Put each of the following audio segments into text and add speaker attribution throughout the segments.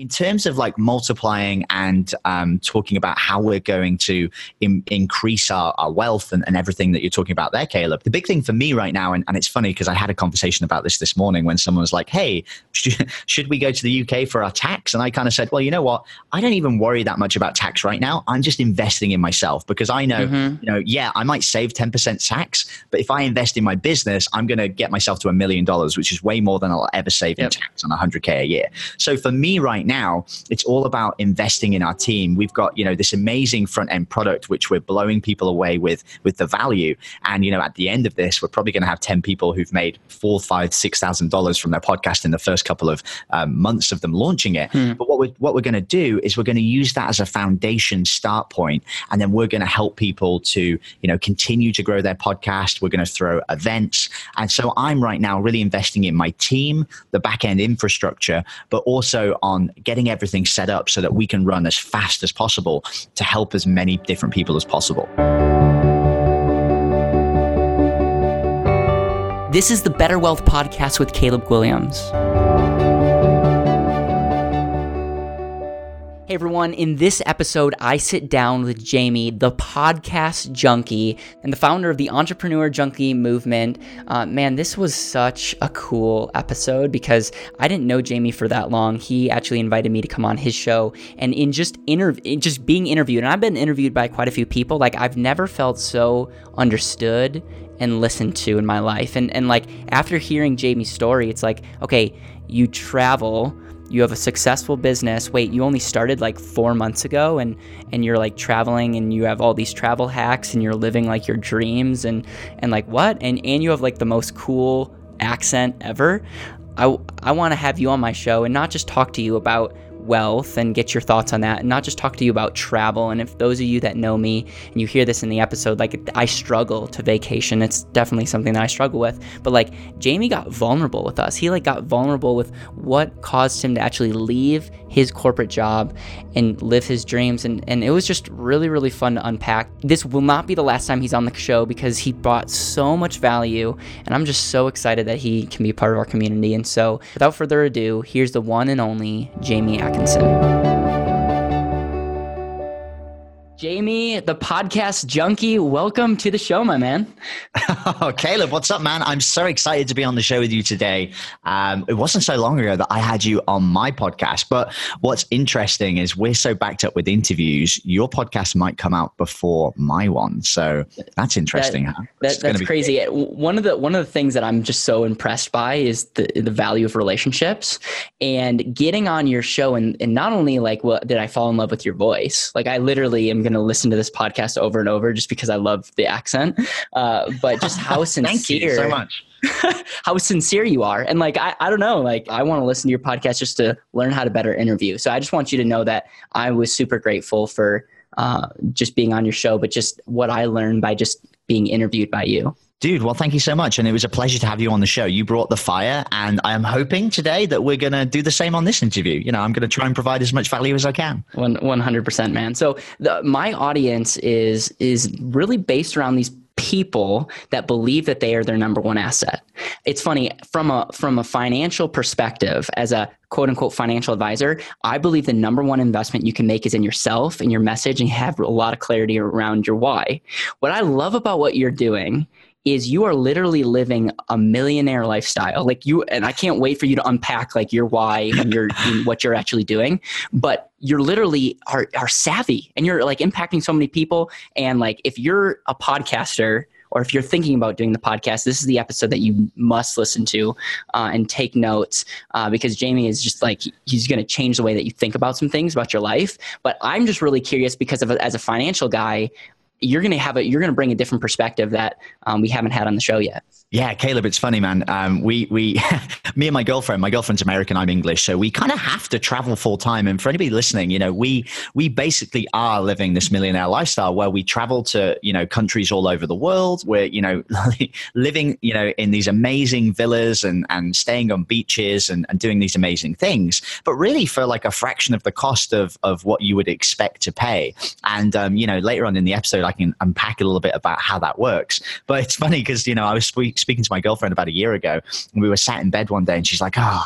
Speaker 1: in terms of like multiplying and um, talking about how we're going to Im- increase our, our wealth and, and, everything that you're talking about there, Caleb, the big thing for me right now, and, and it's funny because I had a conversation about this this morning when someone was like, hey, should, should we go to the UK for our tax? And I kind of said, well, you know what? I don't even worry that much about tax right now. I'm just investing in myself because I know, mm-hmm. you know, yeah, I might save 10% tax, but if I invest in my business, I'm going to get myself to a million dollars, which is way more than I'll ever save yep. in tax on 100K a year. So for me right now, it's all about investing in our team. We've got, you know, this amazing front end product, which we're blowing people away with, with the value. And, you know, at the end of this, we're probably going to have 10 people who've made four, five, six thousand dollars from their podcast in the first couple of um, months of them launching it. Hmm. But what we're, what we're going to do is we're going to use that as a foundation start point, and then we're going to help people to, you know, continue to grow their podcast. We're going to throw events. And so I'm right now really investing in my team, the back end infrastructure, but also on getting everything set up so that we can run as fast as possible to help as many different people as possible.
Speaker 2: This is the Better Wealth Podcast with Caleb Williams. Hey everyone, in this episode, I sit down with Jamie, the podcast junkie and the founder of the Entrepreneur Junkie movement. Uh, man, this was such a cool episode because I didn't know Jamie for that long. He actually invited me to come on his show, and in just interv- just being interviewed, and I've been interviewed by quite a few people. Like I've never felt so understood and listened to in my life. And and like after hearing Jamie's story, it's like, okay, you travel you have a successful business. Wait you only started like four months ago and and you're like traveling and you have all these travel hacks and you're living like your dreams and and like what? And and you have like the most cool accent ever. I i want to have you on my show and not just talk to you about wealth and get your thoughts on that and not just talk to you about travel. And if those of you that know me and you hear this in the episode like I struggle to vacation. It's definitely something that I struggle with. But like Jamie got vulnerable with us. He like got vulnerable with what caused him to actually leave his corporate job and live his dreams. And and it was just really really fun to unpack. This will not be the last time he's on the show because he brought so much value and I'm just so excited that he can be part of our community. And so without further ado here's the one and only Jamie Atkinson. Jamie, the podcast junkie, welcome to the show, my man.
Speaker 1: oh, Caleb, what's up, man? I'm so excited to be on the show with you today. Um, it wasn't so long ago that I had you on my podcast, but what's interesting is we're so backed up with interviews. Your podcast might come out before my one, so that's interesting.
Speaker 2: That, huh? that, that's crazy. Great. One of the one of the things that I'm just so impressed by is the the value of relationships and getting on your show, and and not only like what did I fall in love with your voice, like I literally am going to listen to this podcast over and over just because I love the accent. Uh, but just how sincere.
Speaker 1: Thank you so much.
Speaker 2: how sincere you are. And like, I, I don't know, like, I want to listen to your podcast just to learn how to better interview. So I just want you to know that I was super grateful for uh, just being on your show, but just what I learned by just being interviewed by you.
Speaker 1: Dude, well, thank you so much. And it was a pleasure to have you on the show. You brought the fire, and I am hoping today that we're going to do the same on this interview. You know, I'm going to try and provide as much value as I can.
Speaker 2: 100%, man. So, the, my audience is is really based around these people that believe that they are their number one asset. It's funny from a from a financial perspective as a quote unquote financial advisor, I believe the number one investment you can make is in yourself and your message and have a lot of clarity around your why. What I love about what you're doing is you are literally living a millionaire lifestyle. Like you, and I can't wait for you to unpack like your why and your what you're actually doing. But you're literally are are savvy and you're like impacting so many people. And like if you're a podcaster or if you're thinking about doing the podcast, this is the episode that you must listen to uh, and take notes uh, because Jamie is just like he's going to change the way that you think about some things about your life. But I'm just really curious because of as a financial guy, you're going to have a you're going to bring a different perspective that um, we haven't had on the show yet.
Speaker 1: Yeah, Caleb, it's funny, man. Um, we we me and my girlfriend, my girlfriend's American, I'm English, so we kind of have to travel full time. And for anybody listening, you know, we we basically are living this millionaire lifestyle where we travel to you know countries all over the world. We're you know living you know in these amazing villas and and staying on beaches and, and doing these amazing things, but really for like a fraction of the cost of of what you would expect to pay. And um, you know, later on in the episode, I can unpack a little bit about how that works. But it's funny because you know I was speaking to my girlfriend about a year ago, and we were sat in bed one day, and she's like, "Oh,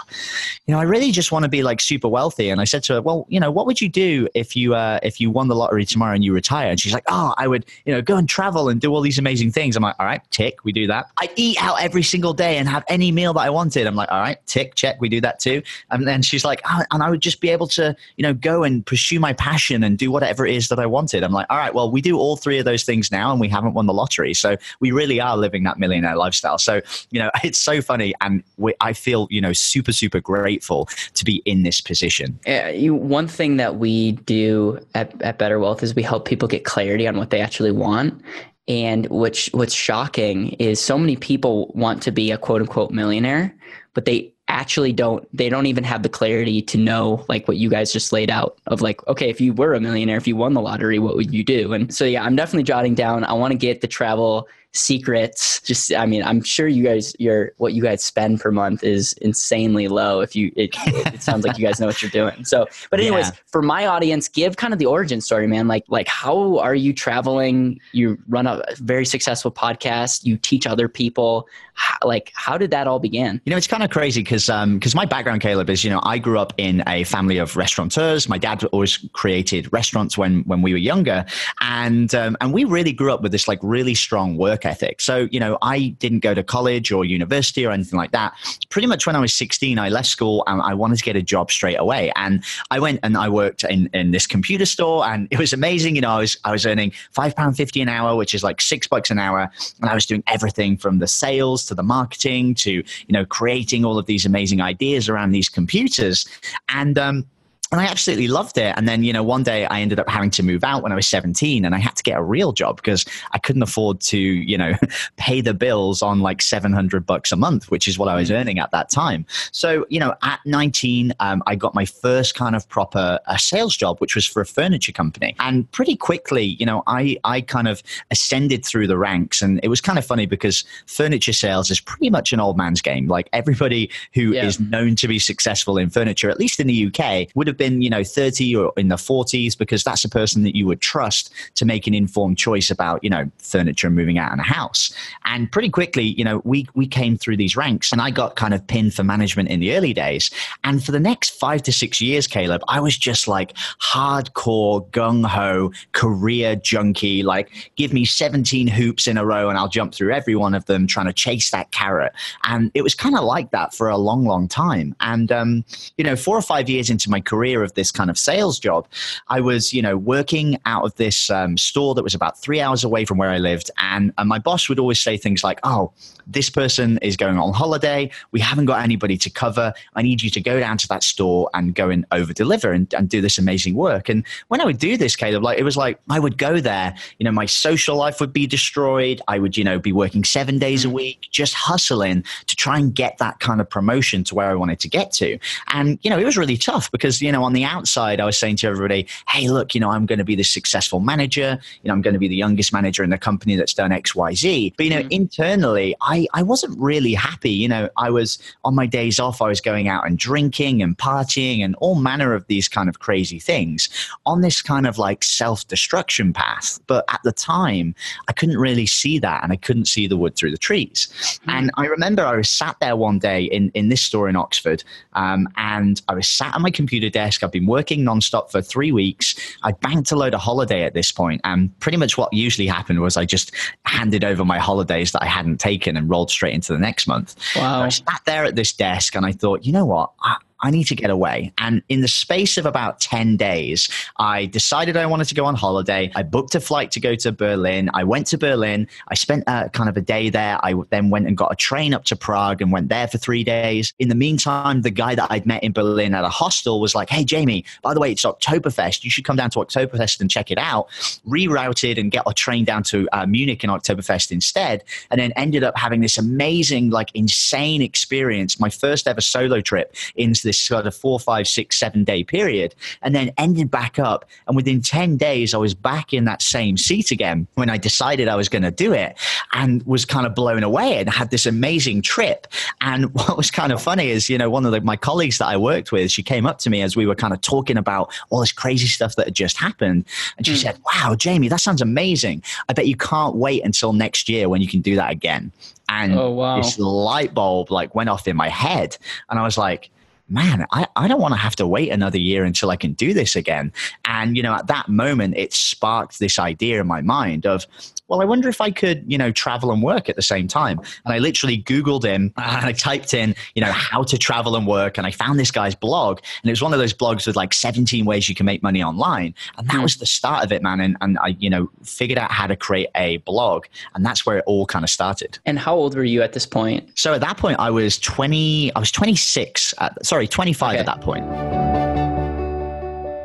Speaker 1: you know, I really just want to be like super wealthy." And I said to her, "Well, you know, what would you do if you uh, if you won the lottery tomorrow and you retire?" And she's like, "Oh, I would, you know, go and travel and do all these amazing things." I'm like, "All right, tick, we do that." I eat out every single day and have any meal that I wanted. I'm like, "All right, tick, check, we do that too." And then she's like, oh, "And I would just be able to, you know, go and pursue my passion and do whatever it is that I wanted." I'm like, "All right, well, we do all three of those things now, and we haven't won the lottery, so we really are living that millionaire lifestyle." So, you know, it's so funny, and we, I feel, you know, super super grateful to be in this position.
Speaker 2: Uh, one thing that we do at, at Better Wealth is we help people get clarity on what they actually want. And which what's shocking is so many people want to be a quote unquote millionaire, but they actually don't they don't even have the clarity to know like what you guys just laid out of like okay if you were a millionaire if you won the lottery what would you do and so yeah i'm definitely jotting down i want to get the travel secrets. Just i mean i'm sure you guys your what you guys spend per month is insanely low if you it, it sounds like you guys know what you're doing. So but anyways yeah. for my audience give kind of the origin story man. Like like how are you traveling? You run a very successful podcast. You teach other people. How, like how did that all begin?
Speaker 1: You know it's kind of crazy because um because my background caleb is you know i grew up in a family of restaurateurs. My dad always created restaurants when when we were younger. And um, and we really grew up with this like really strong work ethic. So you know i didn't go to college or university or anything like that. Pretty much when i was 16 i left school and i wanted to get a job straight away. And i went and i worked in in this computer store and it was amazing. You know i was i was earning five pound fifty an hour which is like six bucks an hour. And i was doing everything from the sales to the marketing to you know creating all of these amazing ideas around these computers. And um, and I absolutely loved it. And then, you know, one day I ended up having to move out when I was 17 and I had to get a real job because I couldn't afford to, you know, pay the bills on like 700 bucks a month, which is what I was mm. earning at that time. So, you know, at 19, um, I got my first kind of proper uh, sales job, which was for a furniture company. And pretty quickly, you know, I, I kind of ascended through the ranks. And it was kind of funny because furniture sales is pretty much an old man's game. Like everybody who yeah. is known to be successful in furniture, at least in the UK, would have been been, you know, 30 or in the 40s because that's a person that you would trust to make an informed choice about, you know, furniture and moving out in a house. And pretty quickly, you know, we, we came through these ranks and I got kind of pinned for management in the early days. And for the next five to six years, Caleb, I was just like hardcore gung ho career junkie. Like, give me 17 hoops in a row and I'll jump through every one of them trying to chase that carrot. And it was kind of like that for a long, long time. And, um, you know, four or five years into my career, of this kind of sales job, I was, you know, working out of this um, store that was about three hours away from where I lived. And, and my boss would always say things like, oh, this person is going on holiday. We haven't got anybody to cover. I need you to go down to that store and go and over deliver and, and do this amazing work. And when I would do this, Caleb, like it was like I would go there, you know, my social life would be destroyed. I would, you know, be working seven days a mm. week, just hustling to try and get that kind of promotion to where I wanted to get to. And, you know, it was really tough because, you know, on the outside, I was saying to everybody, hey, look, you know, I'm going to be the successful manager. You know, I'm going to be the youngest manager in the company that's done X, Y, Z. But, you know, mm-hmm. internally, I, I wasn't really happy. You know, I was on my days off, I was going out and drinking and partying and all manner of these kind of crazy things on this kind of like self destruction path. But at the time, I couldn't really see that and I couldn't see the wood through the trees. Mm-hmm. And I remember I was sat there one day in, in this store in Oxford um, and I was sat at my computer desk desk. I've been working nonstop for three weeks. I banked a load of holiday at this point, and pretty much what usually happened was I just handed over my holidays that I hadn't taken and rolled straight into the next month. Wow. I sat there at this desk and I thought, you know what? I, I need to get away. And in the space of about 10 days, I decided I wanted to go on holiday. I booked a flight to go to Berlin. I went to Berlin. I spent uh, kind of a day there. I then went and got a train up to Prague and went there for three days. In the meantime, the guy that I'd met in Berlin at a hostel was like, Hey, Jamie, by the way, it's Oktoberfest. You should come down to Oktoberfest and check it out. Rerouted and get a train down to uh, Munich and Oktoberfest instead. And then ended up having this amazing, like insane experience, my first ever solo trip into this this sort of four, five, six, seven day period, and then ended back up. And within 10 days, I was back in that same seat again when I decided I was going to do it and was kind of blown away and had this amazing trip. And what was kind of funny is, you know, one of the, my colleagues that I worked with, she came up to me as we were kind of talking about all this crazy stuff that had just happened. And she mm. said, Wow, Jamie, that sounds amazing. I bet you can't wait until next year when you can do that again. And oh, wow. this light bulb like went off in my head. And I was like, man, I, I don't want to have to wait another year until I can do this again. And, you know, at that moment, it sparked this idea in my mind of, well, I wonder if I could, you know, travel and work at the same time. And I literally Googled him and I typed in, you know, how to travel and work. And I found this guy's blog. And it was one of those blogs with like 17 ways you can make money online. And that hmm. was the start of it, man. And, and I, you know, figured out how to create a blog. And that's where it all kind of started.
Speaker 2: And how old were you at this point?
Speaker 1: So at that point, I was 20, I was 26, at, sorry, 25 okay. at that point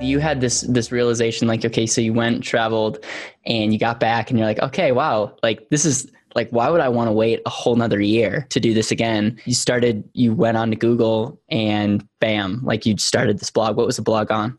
Speaker 2: you had this this realization like okay so you went traveled and you got back and you're like okay wow like this is like why would i want to wait a whole nother year to do this again? You started you went on to google and bam like you started this blog. What was the blog on?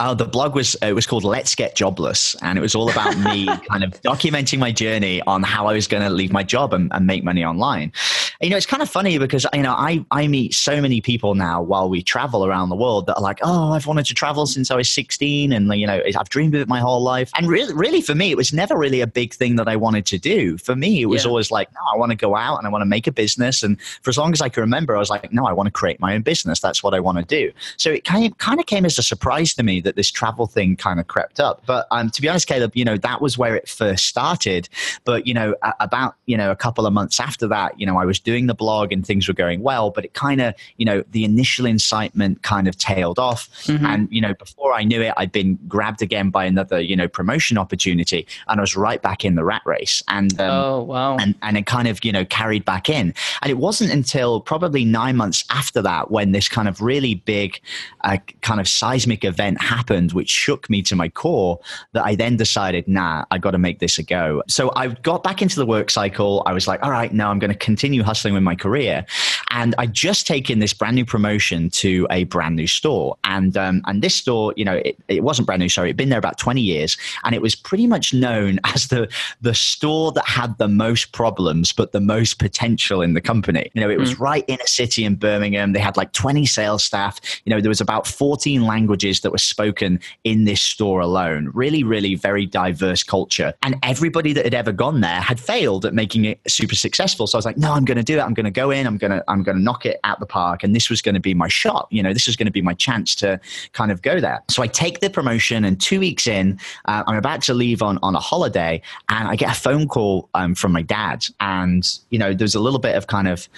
Speaker 1: Oh, the blog was uh, it was called Let's Get Jobless, and it was all about me kind of documenting my journey on how I was going to leave my job and, and, make money online you know, it's kind of funny because, you know, I, I meet so many people now while we travel around the world that are like, oh, I've wanted to travel since I was 16 and, you know, I've dreamed of it my whole life. And really, really for me, it was never really a big thing that I wanted to do. For me, it was yeah. always like, no, I want to go out and I want to make a business. And for as long as I can remember, I was like, no, I want to create my own business. That's what I want to do. So it kind of, kind of came as a surprise to me that this travel thing kind of crept up. But um, to be honest, Caleb, you know, that was where it first started. But, you know, about, you know, a couple of months after that, you know, I was doing the blog and things were going well, but it kind of, you know, the initial incitement kind of tailed off. Mm-hmm. And, you know, before I knew it, I'd been grabbed again by another, you know, promotion opportunity and I was right back in the rat race. And,
Speaker 2: um, oh, wow.
Speaker 1: And, and it kind of, you know, carried back in. And it wasn't until probably nine months after that when this kind of really big uh, kind of seismic event happened, which shook me to my core, that I then decided, nah, I got to make this a go. So I got back into the work cycle. I was like, all right, now I'm going to continue hustling with my my career. And I just taken this brand new promotion to a brand new store. And um, and this store, you know, it, it wasn't brand new, sorry, it'd been there about 20 years. And it was pretty much known as the the store that had the most problems, but the most potential in the company. You know, it was mm. right in a city in Birmingham. They had like 20 sales staff. You know, there was about 14 languages that were spoken in this store alone. Really, really very diverse culture. And everybody that had ever gone there had failed at making it super successful. So I was like, no, I'm going to do it. I'm going to go in. I'm going to I'm going to knock it out the park, and this was going to be my shot. You know, this was going to be my chance to kind of go there. So I take the promotion, and two weeks in, uh, I'm about to leave on on a holiday, and I get a phone call um, from my dad, and you know, there's a little bit of kind of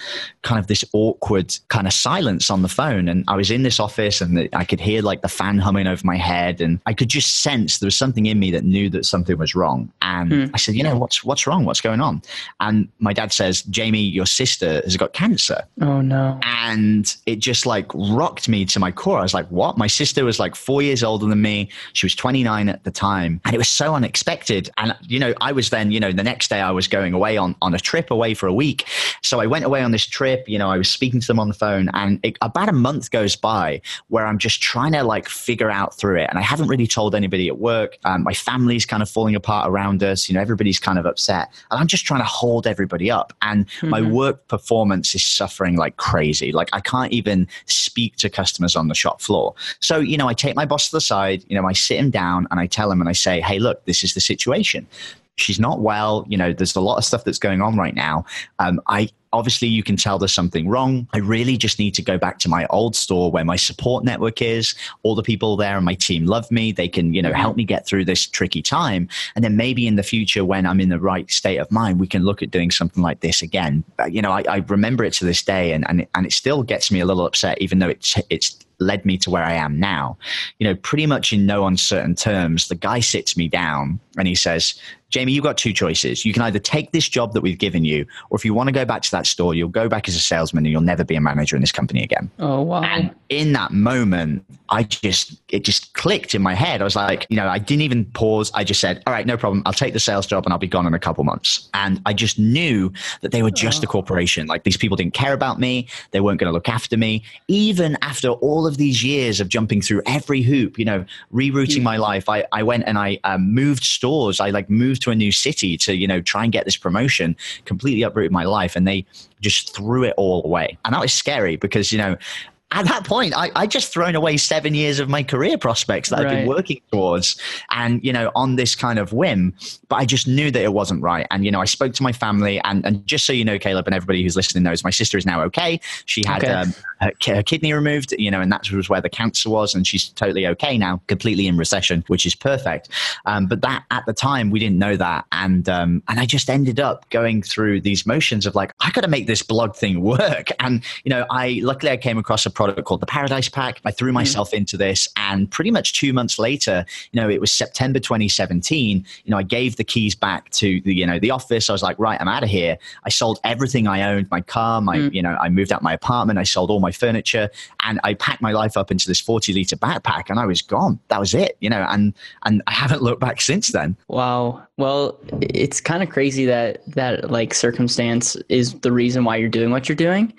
Speaker 1: kind of this awkward kind of silence on the phone, and I was in this office, and I could hear like the fan humming over my head, and I could just sense there was something in me that knew that something was wrong, and mm. I said, you know, what's what's wrong? What's going on? And my dad says, Jamie, your sister has got cancer.
Speaker 2: Oh no.
Speaker 1: And it just like rocked me to my core. I was like, what? My sister was like four years older than me. She was 29 at the time. And it was so unexpected. And, you know, I was then, you know, the next day I was going away on, on a trip away for a week. So I went away on this trip, you know, I was speaking to them on the phone and it, about a month goes by where I'm just trying to like figure out through it. And I haven't really told anybody at work. Um, my family's kind of falling apart around us. You know, everybody's kind of upset. And I'm just trying to hold everybody up. And mm-hmm. my work performance is suffering like crazy. Like I can't even speak to customers on the shop floor. So, you know, I take my boss to the side, you know, I sit him down and I tell him and I say, hey, look, this is the situation she's not well. You know, there's a lot of stuff that's going on right now. Um, I obviously you can tell there's something wrong. I really just need to go back to my old store where my support network is. All the people there and my team love me. They can, you know, help me get through this tricky time. And then maybe in the future, when I'm in the right state of mind, we can look at doing something like this again. But, you know, I, I remember it to this day and, and, it, and it still gets me a little upset, even though it's, it's led me to where I am now. You know, pretty much in no uncertain terms, the guy sits me down and he says, Jamie, you've got two choices. You can either take this job that we've given you, or if you want to go back to that store, you'll go back as a salesman and you'll never be a manager in this company again.
Speaker 2: Oh, wow.
Speaker 1: And in that moment, I just, it just clicked in my head. I was like, you know, I didn't even pause. I just said, all right, no problem. I'll take the sales job and I'll be gone in a couple months. And I just knew that they were just a corporation. Like these people didn't care about me. They weren't going to look after me. Even after all of these years of jumping through every hoop, you know, rerouting my life, I, I went and I um, moved stores. I like moved to a new city to, you know, try and get this promotion, completely uprooted my life. And they just threw it all away. And that was scary because, you know, at that point, I, I just thrown away seven years of my career prospects that right. I've been working towards, and you know, on this kind of whim. But I just knew that it wasn't right, and you know, I spoke to my family, and and just so you know, Caleb, and everybody who's listening knows, my sister is now okay. She had okay. um, her, her, kidney removed, you know, and that was where the cancer was, and she's totally okay now, completely in recession, which is perfect. Um, but that at the time we didn't know that, and um, and I just ended up going through these motions of like, I got to make this blog thing work, and you know, I luckily I came across a product called the Paradise Pack. I threw mm-hmm. myself mm-hmm. into this, and pretty much two months later, you know, it was September 2017. You know, I gave the keys back to the you know the office. I was like, right, I'm out of here. I sold everything I owned, my car, my mm. you know, I moved out my apartment. I sold all my furniture, and I packed my life up into this 40 liter backpack, and I was gone. That was it, you know, and and I haven't looked back since then.
Speaker 2: Wow. Well, it's kind of crazy that that like circumstance is the reason why you're doing what you're doing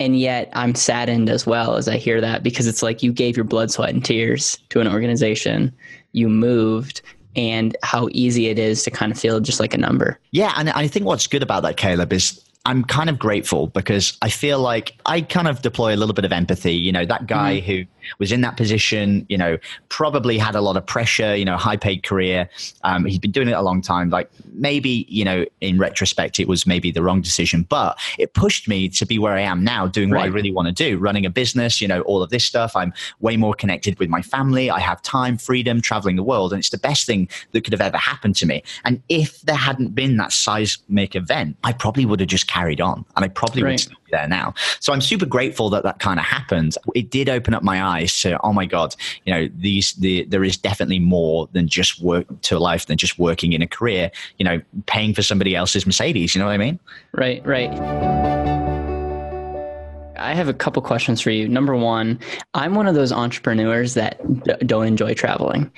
Speaker 2: and yet I'm saddened as well as I hear that because it's like you gave your blood, sweat, and tears to an organization, you moved, and how easy it is to kind of feel just like a number.
Speaker 1: Yeah, and I think what's good about that, Caleb, is I'm kind of grateful because I feel like I kind of deploy a little bit of empathy. You know, that guy mm-hmm. who was in that position, you know, probably had a lot of pressure, you know, high paid career. Um, he's been doing it a long time. Like maybe, you know, in retrospect, it was maybe the wrong decision, but it pushed me to be where I am now, doing right. what I really want to do, running a business, you know, all of this stuff. I'm way more connected with my family. I have time, freedom, traveling the world. And it's the best thing that could have ever happened to me. And if there hadn't been that seismic event, I probably would have just carried on and I probably right. would there now. So I'm super grateful that that kind of happened. It did open up my eyes to, oh my God, you know, these, the, there is definitely more than just work to life than just working in a career, you know, paying for somebody else's Mercedes. You know what I mean?
Speaker 2: Right, right. I have a couple questions for you. Number one, I'm one of those entrepreneurs that d- don't enjoy traveling.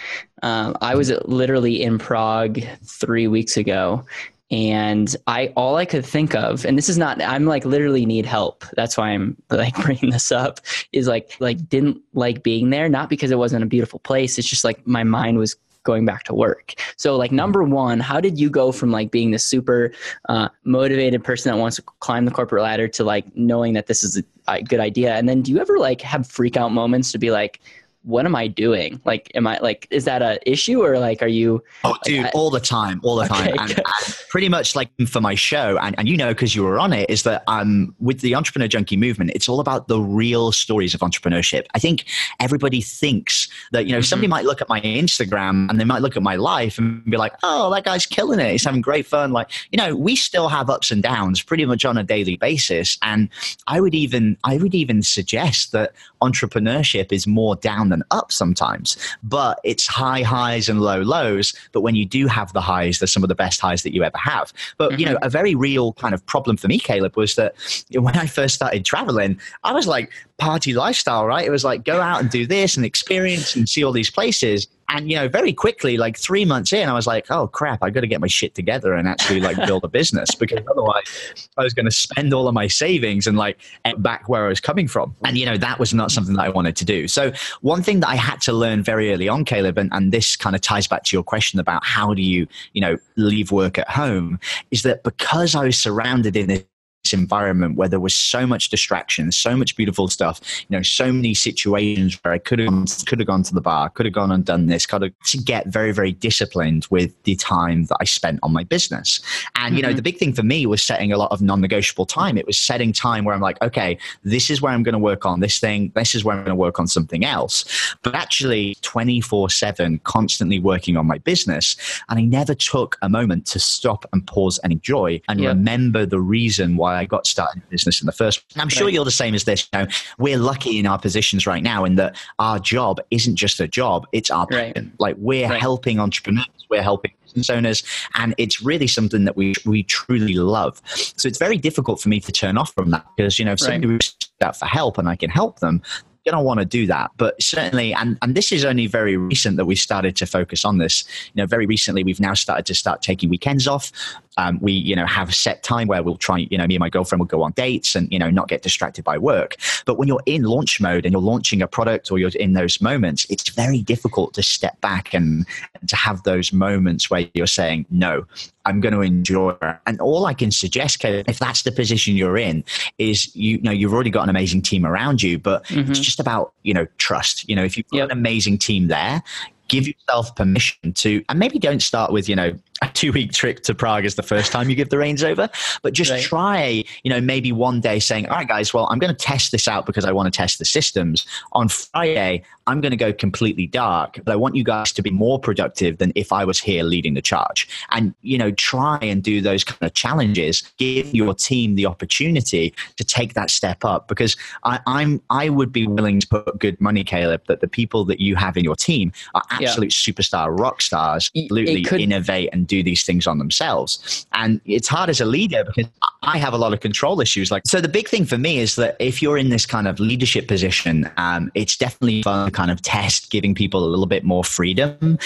Speaker 2: Um, I was literally in Prague three weeks ago, and i all i could think of and this is not i'm like literally need help. That's why i'm like bringing this up is like like didn't like being there not because it wasn't a beautiful place it's just like my mind was going back to work. So like number one how did you go from like being the super uh, motivated person that wants to climb the corporate ladder to like knowing that this is a, a good idea? And then do you ever like have freak out moments to be like what am I doing? Like, am I like, is that a issue or like, are you?
Speaker 1: Oh, like, dude, I, all the time, all the okay, time. And, and, pretty much like for my show, and, and you know, because you were on it, is that um, with the Entrepreneur Junkie movement, it's all about the real stories of entrepreneurship. I think everybody thinks that, you know, mm-hmm. somebody might look at my Instagram and they might look at my life and be like, oh, that guy's killing it. He's having great fun. Like, you know, we still have ups and downs pretty much on a daily basis. And I would even, I would even suggest that entrepreneurship is more down than up sometimes, but it's high highs and low lows. But when you do have the highs, they're some of the best highs that you ever have. But, mm-hmm. you know, mm-hmm. a very real kind of problem for me, Caleb, was that when I first started traveling, I was like, party lifestyle, right? It was like go out and do this and experience and see all these places. And you know, very quickly, like three months in, I was like, "Oh crap! I got to get my shit together and actually like build a business because otherwise, I was going to spend all of my savings and like back where I was coming from." And you know, that was not something that I wanted to do. So one thing that I had to learn very early on, Caleb, and, and this kind of ties back to your question about how do you, you know, leave work at home, is that because I was surrounded in this environment where there was so much distraction, so much beautiful stuff, you know, so many situations where I could have could have gone to the bar, could have gone and done this, could have to get very very disciplined with the time that I spent on my business. And mm-hmm. you know, mm-hmm. the big thing for me was setting a lot of non-negotiable time. It was setting time where I'm like, okay, this is where I'm going to work on this thing, this is where I'm going to work on something else. But actually, 24/7, constantly working on my business, and I never took a moment to stop and pause and enjoy and yep. remember the reason why I got started in business in the first. And I'm sure you're the same as this. You know, we're lucky in our positions right now in that our job isn't just a job; it's our. Right. Like we're right. helping entrepreneurs, we're helping business owners, and it's really something that we we truly love. So it's very difficult for me to turn off from that because you know if
Speaker 2: Right.
Speaker 1: somebody reaches out for help and I can help them, going to want to do that. But certainly, and, and this is only very recent that we started to focus on this. You know, very recently, we've now started to start taking weekends off. Um, we, you know, have a set time where we'll try, you know, me and my girlfriend will go on dates and, you know, not get distracted by work. But when you're in launch mode and you're launching a product or you're in those moments, it's very difficult to step back and, and to have those moments where you're saying, no, I'm going to enjoy it. And all I can suggest, Caleb, if that's the position you're in, is you, know you've already got an amazing team around you, but
Speaker 2: Mhm.
Speaker 1: it's just about you know trust. You know, if you've got
Speaker 2: Yep.
Speaker 1: an amazing team there, give yourself permission to, and maybe don't start with you know a two week trip to Prague is the first time you give the reins over, but just
Speaker 2: Right.
Speaker 1: try you know maybe one day saying, all right guys, well I'm going to test this out because I want to test the systems. On Friday, I'm going to go completely dark, but I want you guys to be more productive than if I was here leading the charge. And, you know, try and do those kind of challenges, give your team the opportunity to take that step up because I, I'm, I would be willing to put good money, Caleb, that the people that you have in your team are
Speaker 2: Yeah.
Speaker 1: absolute superstar rock stars, absolutely
Speaker 2: could-
Speaker 1: innovate and do these things on themselves. And it's hard as a leader because I have a lot of control issues. Like, so the big thing for me is that if you're in this kind of leadership position, um, it's definitely fun to kind of test giving people a little bit more freedom.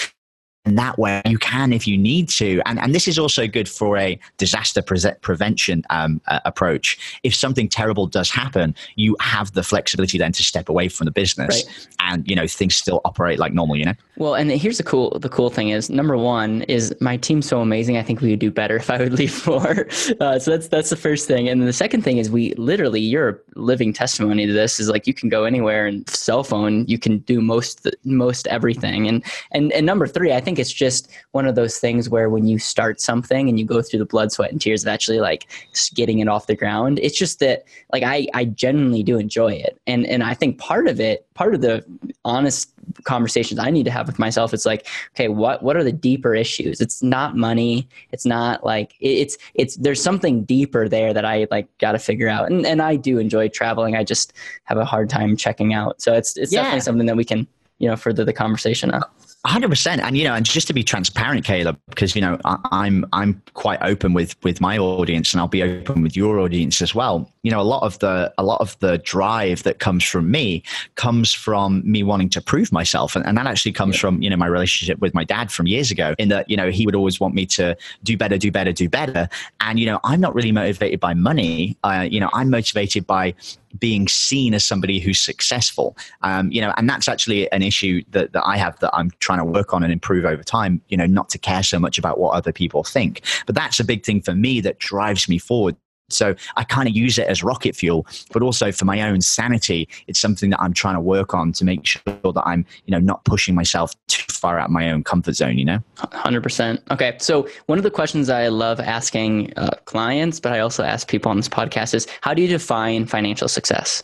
Speaker 1: And that way you can if you need to. And, and this is also good for a disaster pre- prevention um, uh, approach. If something terrible does happen, you have the flexibility then to step away from the business
Speaker 2: Right.
Speaker 1: and, you know, things still operate like normal, you know?
Speaker 2: Well, and here's the cool the cool thing is number one is my team's so amazing. I think we would do better if I would leave more. Uh, so that's that's the first thing, and the second thing is we literally you're a living testimony to this. Is like you can go anywhere and cell phone you can do most most everything. And and and number three, I think it's just one of those things where when you start something and you go through the blood, sweat, and tears of actually like getting it off the ground. It's just that like I I genuinely do enjoy it, and and I think part of it, part of the honest conversations I need to have with myself. It's like, okay, what what are the deeper issues? It's not money. It's not like it's it's there's something deeper there that I like got to figure out. And and I do enjoy traveling. I just have a hard time checking out. So it's it's
Speaker 1: Yeah.
Speaker 2: definitely something that we can you know further the conversation on.
Speaker 1: Hundred percent, and you know, and just to be transparent, Caleb, because you know, I, I'm I'm quite open with with my audience, and I'll be open with your audience as well. You know, a lot of the a lot of the drive that comes from me comes from me wanting to prove myself, and, and that actually comes from you know my relationship with my dad from years ago. In that, you know, he would always want me to do better, do better, do better, and you know, I'm not really motivated by money. Uh, you know, I'm motivated by being seen as somebody who's successful um, you know and that's actually an issue that, that i have that i'm trying to work on and improve over time you know not to care so much about what other people think but that's a big thing for me that drives me forward so I kind of use it as rocket fuel, but also for my own sanity, it's something that I'm trying to work on to make sure that I'm, you know, not pushing myself too far out my own comfort zone. You know.
Speaker 2: Hundred percent. Okay, so one of the questions I love asking uh, clients, but I also ask people on this podcast is, how do you define financial success?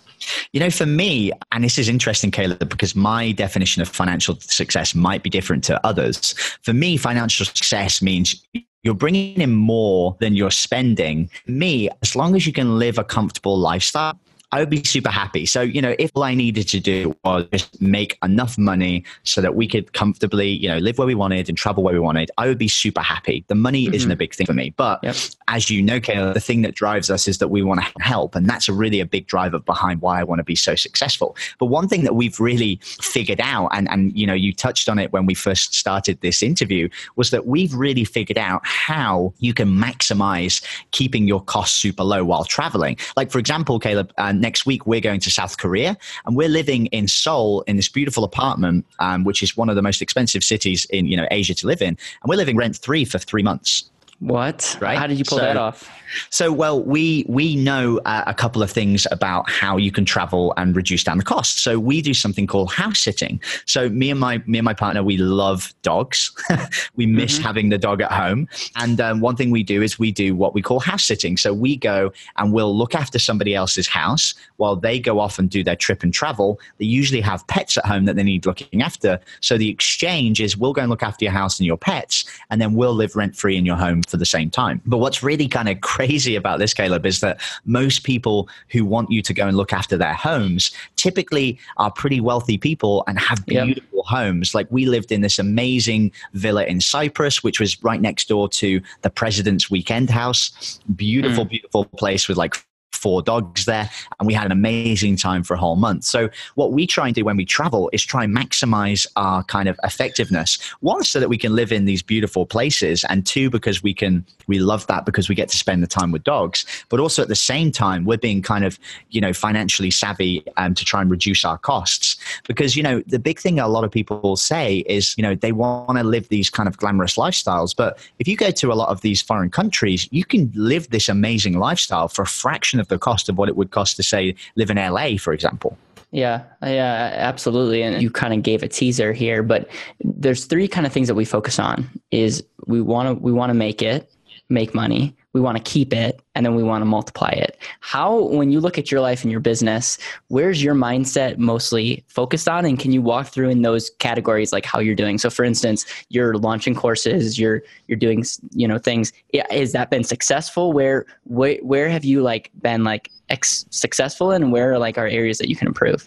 Speaker 1: You know, for me, and this is interesting, Caleb, because my definition of financial success might be different to others. For me, financial success means you're bringing in more than you're spending. Me, as long as you can live a comfortable lifestyle, I would be super happy. So, you know, if all I needed to do was just make enough money so that we could comfortably, you know, live where we wanted and travel where we wanted, I would be super happy. The money mm-hmm. isn't a big thing for me. But
Speaker 2: Yep.
Speaker 1: as you know, Caleb, the thing that drives us is that we want to help. And that's a really a big driver behind why I want to be so successful. But one thing that we've really figured out, and, and you know, you touched on it when we first started this interview, was that we've really figured out how you can maximize keeping your costs super low while traveling. Like, for example, Caleb, uh, next week we're going to South Korea and we're living in Seoul in this beautiful apartment, um, which is one of the most expensive cities in, you know, Asia to live in. And we're living rent free for three months.
Speaker 2: What?
Speaker 1: Right.
Speaker 2: How did you pull
Speaker 1: So-
Speaker 2: that off?
Speaker 1: So, well, we we know uh, a couple of things about how you can travel and reduce down the cost. So, we do something called house sitting. So, me and my me and my partner, we love dogs. we miss having the dog at home. And um, one thing we do is we do what we call house sitting. So, we go and we'll look after somebody else's house while they go off and do their trip and travel. They usually have pets at home that they need looking after. So, the exchange is we'll go and look after your house and your pets, and then we'll live rent free in your home for the same time. But what's really kind of crazy about this, Caleb, is that most people who want you to go and look after their homes typically are pretty wealthy people and have
Speaker 2: Yep.
Speaker 1: beautiful homes. Like we lived in this amazing villa in Cyprus, which was right next door to the president's weekend house. Beautiful, mm. beautiful place with like four dogs there, and we had an amazing time for a whole month. So, what we try and do when we travel is try and maximize our kind of effectiveness. One, so that we can live in these beautiful places, and two, because we can we love that because we get to spend the time with dogs. But also at the same time, we're being kind of you know financially savvy um, to try and reduce our costs. Because you know the big thing a lot of people say is you know they want to live these kind of glamorous lifestyles, but if you go to a lot of these foreign countries, you can live this amazing lifestyle for a fraction of the cost of what it would cost to say live in LA, for example.
Speaker 2: Yeah, yeah, absolutely. And you kind of gave a teaser here, but there's three kind of things that we focus on is we want to we want to make it, make money, we want to keep it, and then we want to multiply it. How when you look at your life and your business, where's your mindset mostly focused on and can you walk through in those categories like how you're doing? So for instance, you're launching courses, you're you're doing, you know, things. Has that been successful? Where where where have you like been like ex- successful and where are like our areas that you can improve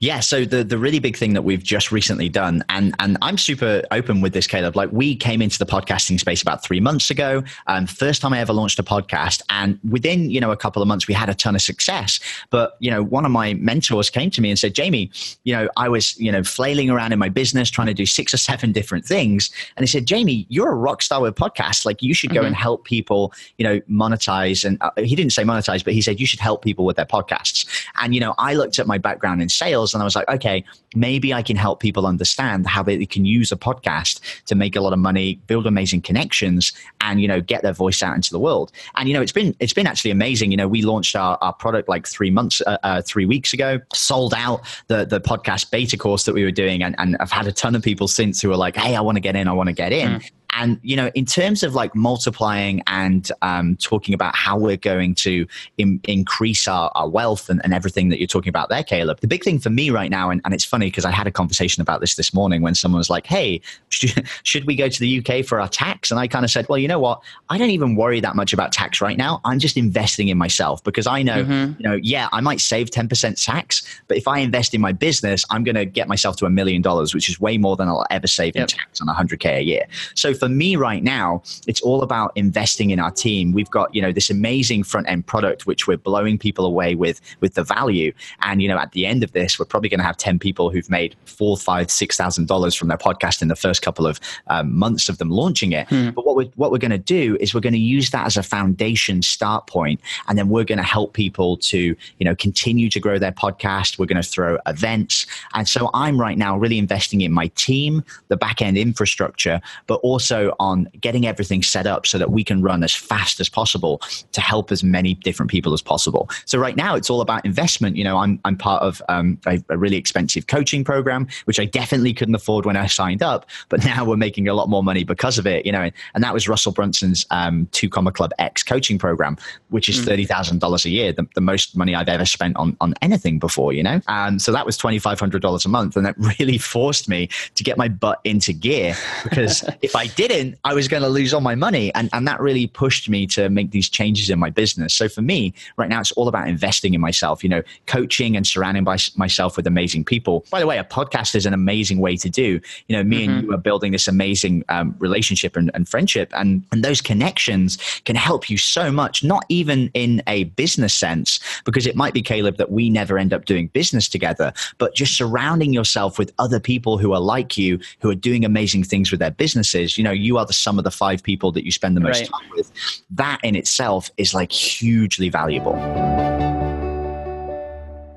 Speaker 1: yeah so the the really big thing that we've just recently done and and i'm super open with this caleb like we came into the podcasting space about three months ago um, first time i ever launched a podcast and within you know a couple of months we had a ton of success but you know one of my mentors came to me and said jamie you know i was you know flailing around in my business trying to do six or seven different things and he said jamie you're a rock star with podcasts like you should go mm-hmm. and help people you know monetize and uh, he didn't say monetize but he said you should help help people with their podcasts. And, you know, I looked at my background in sales and I was like, okay, maybe I can help people understand how they can use a podcast to make a lot of money, build amazing connections, and, you know, get their voice out into the world. And, you know, it's been, it's been actually amazing. You know, we launched our, our product like three months, uh, uh, three weeks ago, sold out the, the podcast beta course that we were doing. And, and I've had a ton of people since who are like, hey, I want to get in, I want to get in. Mm. And you know, in terms of like multiplying and um, talking about how we're going to Im- increase our, our wealth and, and, everything that you're talking about there, Caleb, the big thing for me right now, and, and it's funny because I had a conversation about this this morning when someone was like, "Hey, should, should we go to the UK for our tax?" And I kind of said, "Well, you know what? I don't even worry that much about tax right now. I'm just investing in myself because I know, mm-hmm. you know, yeah, I might save 10% tax, but if I invest in my business, I'm going to get myself to a million dollars, which is way more than I'll ever save yep. in tax on 100k a year. So for me right now, it's all about investing in our team. We've got, you know, this amazing front end product, which we're blowing people away with, with the value. And, you know, at the end of this, we're probably going to have 10 people who've made four, five, six thousand dollars from their podcast in the first couple of um, months of them launching it. Hmm. But what we're, what we're going to do is we're going to use that as a foundation start point, and then we're going to help people to, you know, continue to grow their podcast. We're going to throw events. And so I'm right now really investing in my team, the back end infrastructure, but also on getting everything set up so that we can run as fast as possible to help as many different people as possible. So right now it's all about investment. You know, I'm, I'm part of um, a, a, really expensive coaching program, which I definitely couldn't afford when I signed up, but now we're making a lot more money because of it, you know, and that was Russell Brunson's um, Two Comma Club X coaching program, which is mm. $30,000 a year, the, the, most money I've ever spent on, on anything before, you know? Um, so that was $2,500 a month. And that really forced me to get my butt into gear because if I didn't, I was going to lose all my money. And, and that really pushed me to make these changes in my business. So for me, right now, it's all about investing in myself, you know, coaching and surrounding by, myself with amazing people. By the way, a podcast is an amazing way to do. You know, me mm-hmm. and you are building this amazing um, relationship and, and friendship. And, and those connections can help you so much, not even in a business sense, because it might be, Caleb, that we never end up doing business together, but just surrounding yourself with other people who are like you, who are doing amazing things with their businesses. You know, you are the sum of the five people that you spend the most right. time with. That in itself is like hugely valuable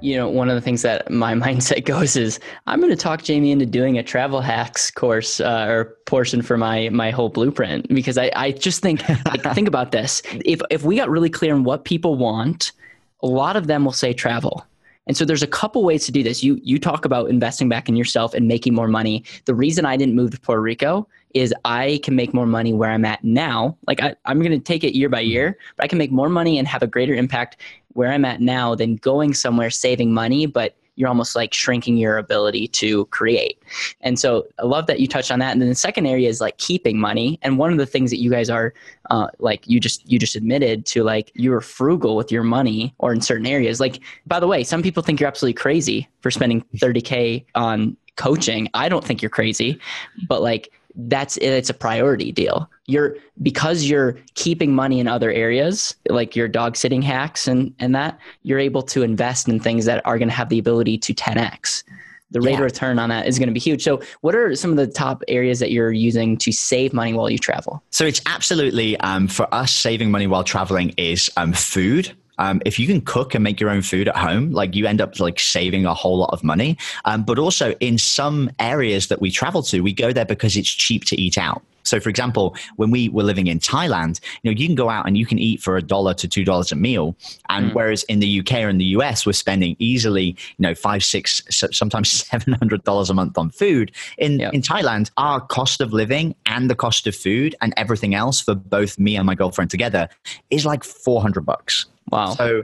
Speaker 2: you know, one of the things that my mindset goes is I'm going to talk Jamie into doing a travel hacks course uh, or portion for my my whole blueprint because I, I just think like, think about this. If if we got really clear on what people want, a lot of them will say travel. And so there's a couple ways to do this. You you talk about investing back in yourself and making more money. The reason I didn't move to Puerto Rico is I can make more money where I'm at now. Like I, I'm going to take it year by year, but I can make more money and have a greater impact where I'm at now than going somewhere saving money, but you're almost like shrinking your ability to create. And so I love that you touched on that. And then the second area is like keeping money. And one of the things that you guys are uh, like you just you just admitted to like you were frugal with your money or in certain areas. Like by the way, some people think you're absolutely crazy for spending 30k on coaching, I don't think you're crazy, but like that's it's a priority deal. You're because you're keeping money in other areas, like your dog sitting hacks and and that, you're able to invest in things that are going to have the ability to 10x. The rate yeah. of return on that is going to be huge. So, what are some of the top areas that you're using to save money while you travel?
Speaker 1: So, it's absolutely um, for us saving money while traveling is um, food um, if you can cook and make your own food at home, like you end up like saving a whole lot of money. Um, but also in some areas that we travel to, we go there because it's cheap to eat out. So, for example, when we were living in Thailand, you know, you can go out and you can eat for a dollar to two dollars a meal, and mm. whereas in the UK or in the US, we're spending easily, you know, five, six, sometimes seven hundred dollars a month on food. In in Thailand, our cost of living and the cost of food and everything else for both me and my girlfriend together is like four hundred bucks.
Speaker 2: Wow.
Speaker 1: So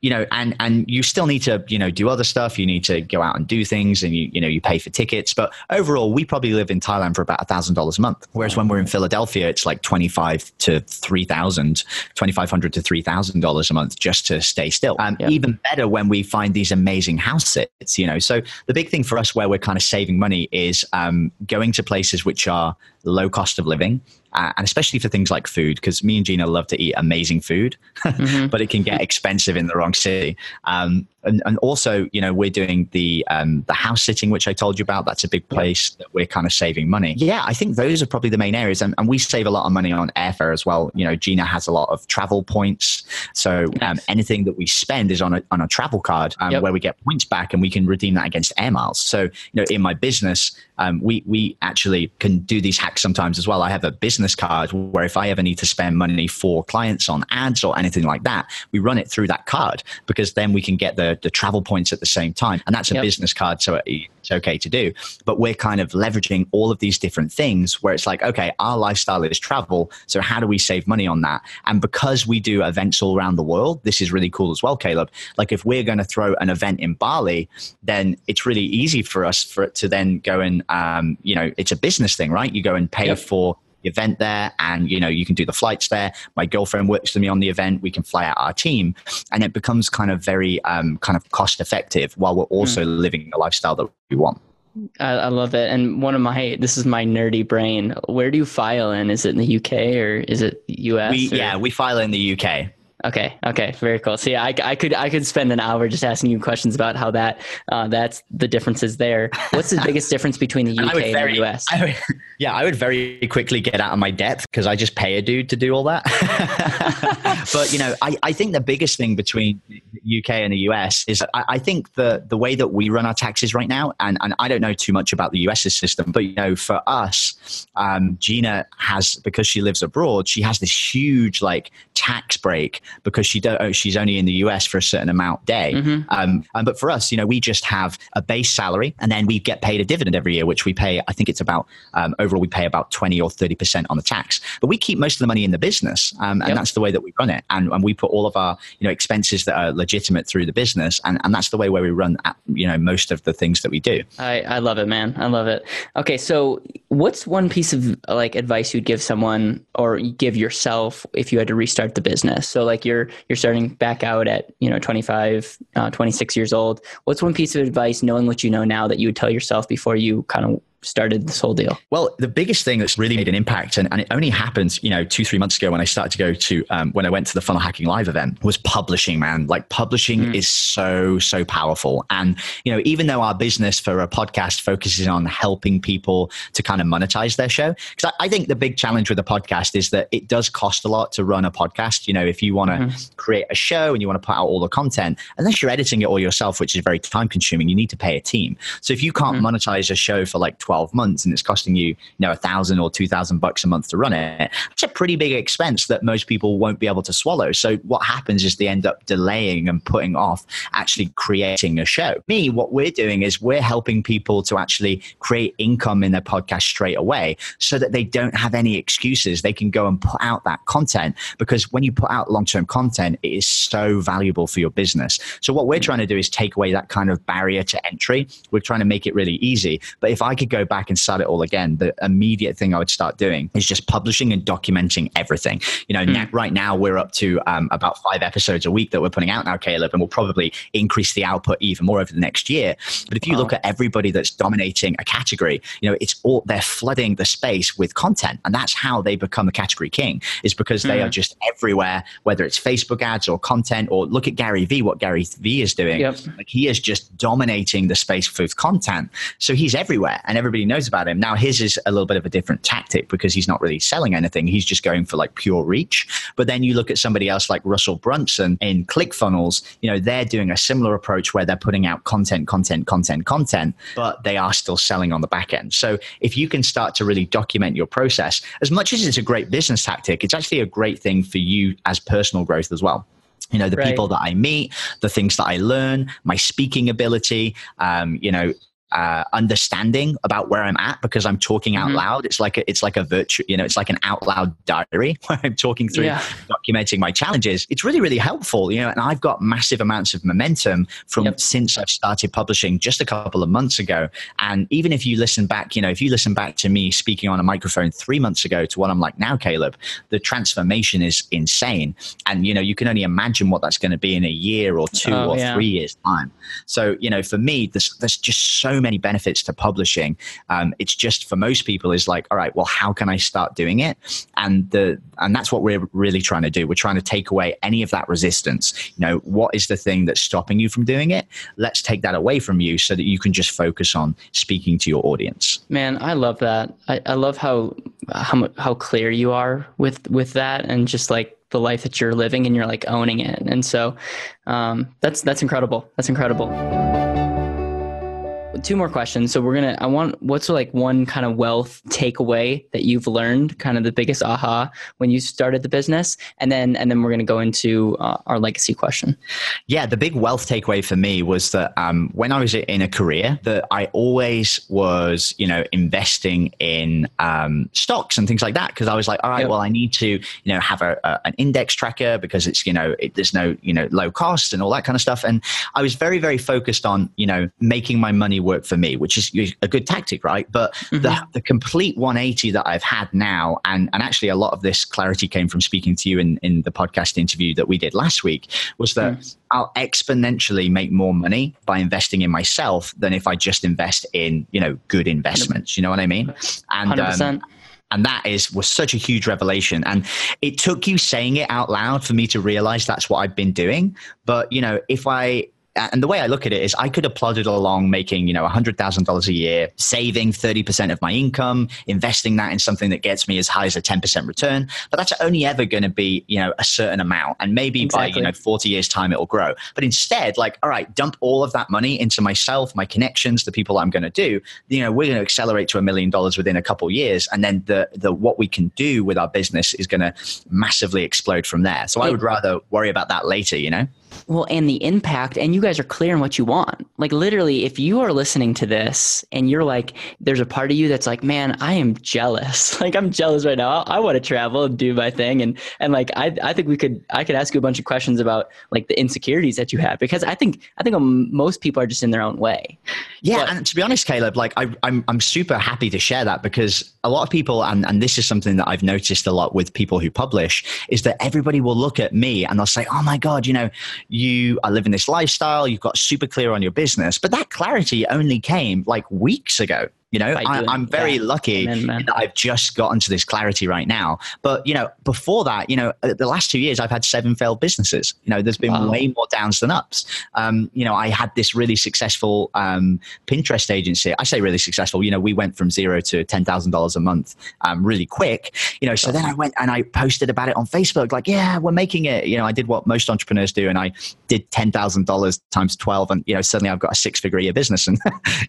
Speaker 1: you know, and and you still need to, you know, do other stuff. You need to go out and do things, and you you know you pay for tickets. But overall, we probably live in Thailand for about a thousand dollars a month. Whereas when we're in Philadelphia, it's like twenty five to three thousand, twenty five hundred to three thousand dollars a month just to stay still. And yeah. even better when we find these amazing house sits. You know, so the big thing for us where we're kind of saving money is um, going to places which are low cost of living uh, and especially for things like food, because me and Gina love to eat amazing food, mm-hmm. but it can get expensive in the wrong city. Um, and, and also, you know, we're doing the um, the house sitting, which I told you about. That's a big place that we're kind of saving money. Yeah, I think those are probably the main areas, and, and we save a lot of money on airfare as well. You know, Gina has a lot of travel points, so um, anything that we spend is on a on a travel card um, yep. where we get points back, and we can redeem that against air miles. So, you know, in my business, um, we we actually can do these hacks sometimes as well. I have a business card where if I ever need to spend money for clients on ads or anything like that, we run it through that card because then we can get the the travel points at the same time. And that's a yep. business card, so it's okay to do. But we're kind of leveraging all of these different things where it's like, okay, our lifestyle is travel. So how do we save money on that? And because we do events all around the world, this is really cool as well, Caleb. Like if we're going to throw an event in Bali, then it's really easy for us for it to then go and, um, you know, it's a business thing, right? You go and pay yep. for event there and you know you can do the flights there my girlfriend works with me on the event we can fly out our team and it becomes kind of very um, kind of cost effective while we're also mm. living the lifestyle that we want
Speaker 2: I, I, love it. And one of my this is my nerdy brain. Where do you file in? Is it in the UK or is it US?
Speaker 1: We, yeah, we file in the UK.
Speaker 2: Okay. Okay. Very cool. So yeah, I, I could I could spend an hour just asking you questions about how that uh, that's the differences there. What's the biggest difference between the UK and, very, and the US?
Speaker 1: I would, yeah, I would very quickly get out of my depth because I just pay a dude to do all that. but you know, I, I think the biggest thing between the UK and the US is I, I think the the way that we run our taxes right now, and, and I don't know too much about the US's system, but you know, for us, um, Gina has because she lives abroad, she has this huge like tax break because she don't, oh, she's only in the US for a certain amount day. Mm-hmm. Um, um, but for us, you know, we just have a base salary and then we get paid a dividend every year, which we pay, I think it's about, um, overall, we pay about 20 or 30% on the tax. But we keep most of the money in the business. Um, and yep. that's the way that we run it. And, and we put all of our, you know, expenses that are legitimate through the business. And, and that's the way where we run, at, you know, most of the things that we do.
Speaker 2: I, I love it, man. I love it. Okay. So what's one piece of like advice you'd give someone or give yourself if you had to restart the business? So like you're you're starting back out at you know 25 uh, 26 years old. What's one piece of advice knowing what you know now that you would tell yourself before you kind of started this whole deal?
Speaker 1: Well, the biggest thing that's really made an impact, and, and it only happened, you know, two, three months ago when I started to go to, um, when I went to the Funnel Hacking Live event, was publishing, man. Like publishing mm. is so, so powerful. And, you know, even though our business for a podcast focuses on helping people to kind of monetize their show, because I, I, think the big challenge with a podcast is that it does cost a lot to run a podcast. You know, if you want to mm-hmm. create a show and you want to put out all the content, unless you're editing it all yourself, which is very time consuming, you need to pay a team. So if you can't mm-hmm. monetize a show for like 12 months and it's costing you, you know, a thousand or two thousand bucks a month to run it, it's a pretty big expense that most people won't be able to swallow. So what happens is they end up delaying and putting off actually creating a show. Me, what we're doing is we're helping people to actually create income in their podcast straight away so that they don't have any excuses. They can go and put out that content because when you put out long term content, it is so valuable for your business. So what we're mm. trying to do is take away that kind of barrier to entry. We're trying to make it really easy. But if I could go go back and start it all again, the immediate thing I would start doing is just publishing and documenting everything. You know, mm. right now we're up to um, about five episodes a week that we're putting out now, Caleb, and we'll probably increase the output even more over the next year. But if you look at everybody that's dominating a category, you know, it's all they're flooding the space with content, and that's how they become a category king. Is because they mm. are just everywhere, whether it's Facebook ads or content, or look at Gary Vee, what Gary Vee is doing. Yep. Like he is just dominating the space with content, so he's everywhere, and everybody knows about him. Now his is a little bit of a different tactic because he's not really selling anything; he's just going for like pure reach. But then you look at somebody else like Russell Brunson in ClickFunnels, you know, they're doing a similar approach where they're putting out content, content, content, content, but they are still selling on the back end. So if you can start to really document your process, as much as it's a great business tactic, it's actually a great thing for you as personal growth as well you know the right. people that i meet the things that i learn my speaking ability um, you know uh, understanding about where I'm at because I'm talking out mm-hmm. loud. It's like a, it's like a virtual, you know, it's like an out loud diary where I'm talking through, yeah. documenting my challenges. It's really, really helpful, you know, and I've got massive amounts of momentum from yep. since I've started publishing just a couple of months ago. And even if you listen back, you know, if you listen back to me speaking on a microphone three months ago to what I'm like now, Caleb, the transformation is insane. And, you know, you can only imagine what that's going to be in a year or two oh, or yeah. three years time. So, you know, for me, there's, there's just so many benefits to publishing. Um, it's just for most people is like, all right, well, how can I start doing it? And the and that's what we're really trying to do. We're trying to take away any of that resistance. You know, what is the thing that's stopping you from doing it? Let's take that away from you so that you can just focus on speaking to your audience.
Speaker 2: Man, I love that. I, I love how how how clear you are with with that, and just like the life that you're living, and you're like owning it. And so, um, that's that's incredible. That's incredible two more questions. So we're gonna. I want what's like one kind of wealth takeaway that you've learned, kind of the biggest aha when you started the business, and then and then we're gonna go into uh, our legacy question.
Speaker 1: Yeah, the big wealth takeaway for me was that um, when I was in a career, that I always was, you know, investing in um, stocks and things like that because I was like, all right, yep. well, I need to, you know, have a, a an index tracker because it's, you know, it, there's no, you know, low cost and all that kind of stuff, and I was very very focused on, you know, making my money work for me, which is a good tactic, right? But mm-hmm. the, the complete 180 that I've had now, and, and actually a lot of this clarity came from speaking to you in, in the podcast interview that we did last week, was that mm. I'll exponentially make more money by investing in myself than if I just invest in, you know, good investments. You know what I mean?
Speaker 2: And, 100%. Um,
Speaker 1: and that is was such a huge revelation and it took you saying it out loud for me to realize that's what i've been doing but you know if i and the way I look at it is I could have plodded along making, you know, $100,000 a year, saving 30% of my income, investing that in something that gets me as high as a 10% return. But that's only ever going to be, you know, a certain amount. And maybe exactly. by, you know, 40 years time, it'll grow. But instead, like, all right, dump all of that money into myself, my connections, the people I'm going to do, you know, we're going to accelerate to a million dollars within a couple years. And then the, the, what we can do with our business is going to massively explode from there. So I would rather worry about that later, you know?
Speaker 2: Well, and the impact, and you guys are clear on what you want. Like, literally, if you are listening to this and you're like, there's a part of you that's like, man, I am jealous. Like, I'm jealous right now. I, I want to travel and do my thing. And, and like, I, I think we could, I could ask you a bunch of questions about like the insecurities that you have because I think, I think most people are just in their own way.
Speaker 1: Yeah. But, and to be honest, Caleb, like, I, I'm, I'm super happy to share that because a lot of people, and, and this is something that I've noticed a lot with people who publish, is that everybody will look at me and they'll say, oh my God, you know, you are living this lifestyle, you've got super clear on your business. But that clarity only came like weeks ago. You know, I, am very yeah. lucky Amen, that I've just gotten to this clarity right now. But, you know, before that, you know, uh, the last two years, I've had seven failed businesses. You know, there's been wow. way more downs than ups. Um, you know, I had this really successful um, Pinterest agency. I say really successful. You know, we went from zero to $10,000 a month um, really quick. You know, so then I went and I posted about it on Facebook, like, yeah, we're making it. You know, I did what most entrepreneurs do and I did $10,000 times 12. And, you know, suddenly I've got a six figure year business. And,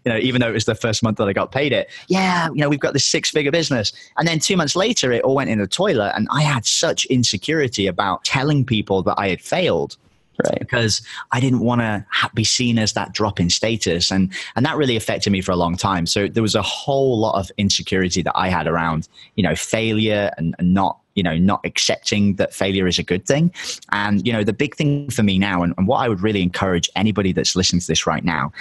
Speaker 1: you know, even though it was the first month that I got paid it. Yeah, you know, we've got this six figure business. And then two months later, it all went in the toilet. And I had such insecurity about telling people that I had failed. Right. Because I didn't want to be seen as that drop in status, and and that really affected me for a long time. So there was a whole lot of insecurity that I had around, you know, failure and, and not you know not accepting that failure is a good thing and you know the big thing for me now and, and, what i would really encourage anybody that's listening to this right now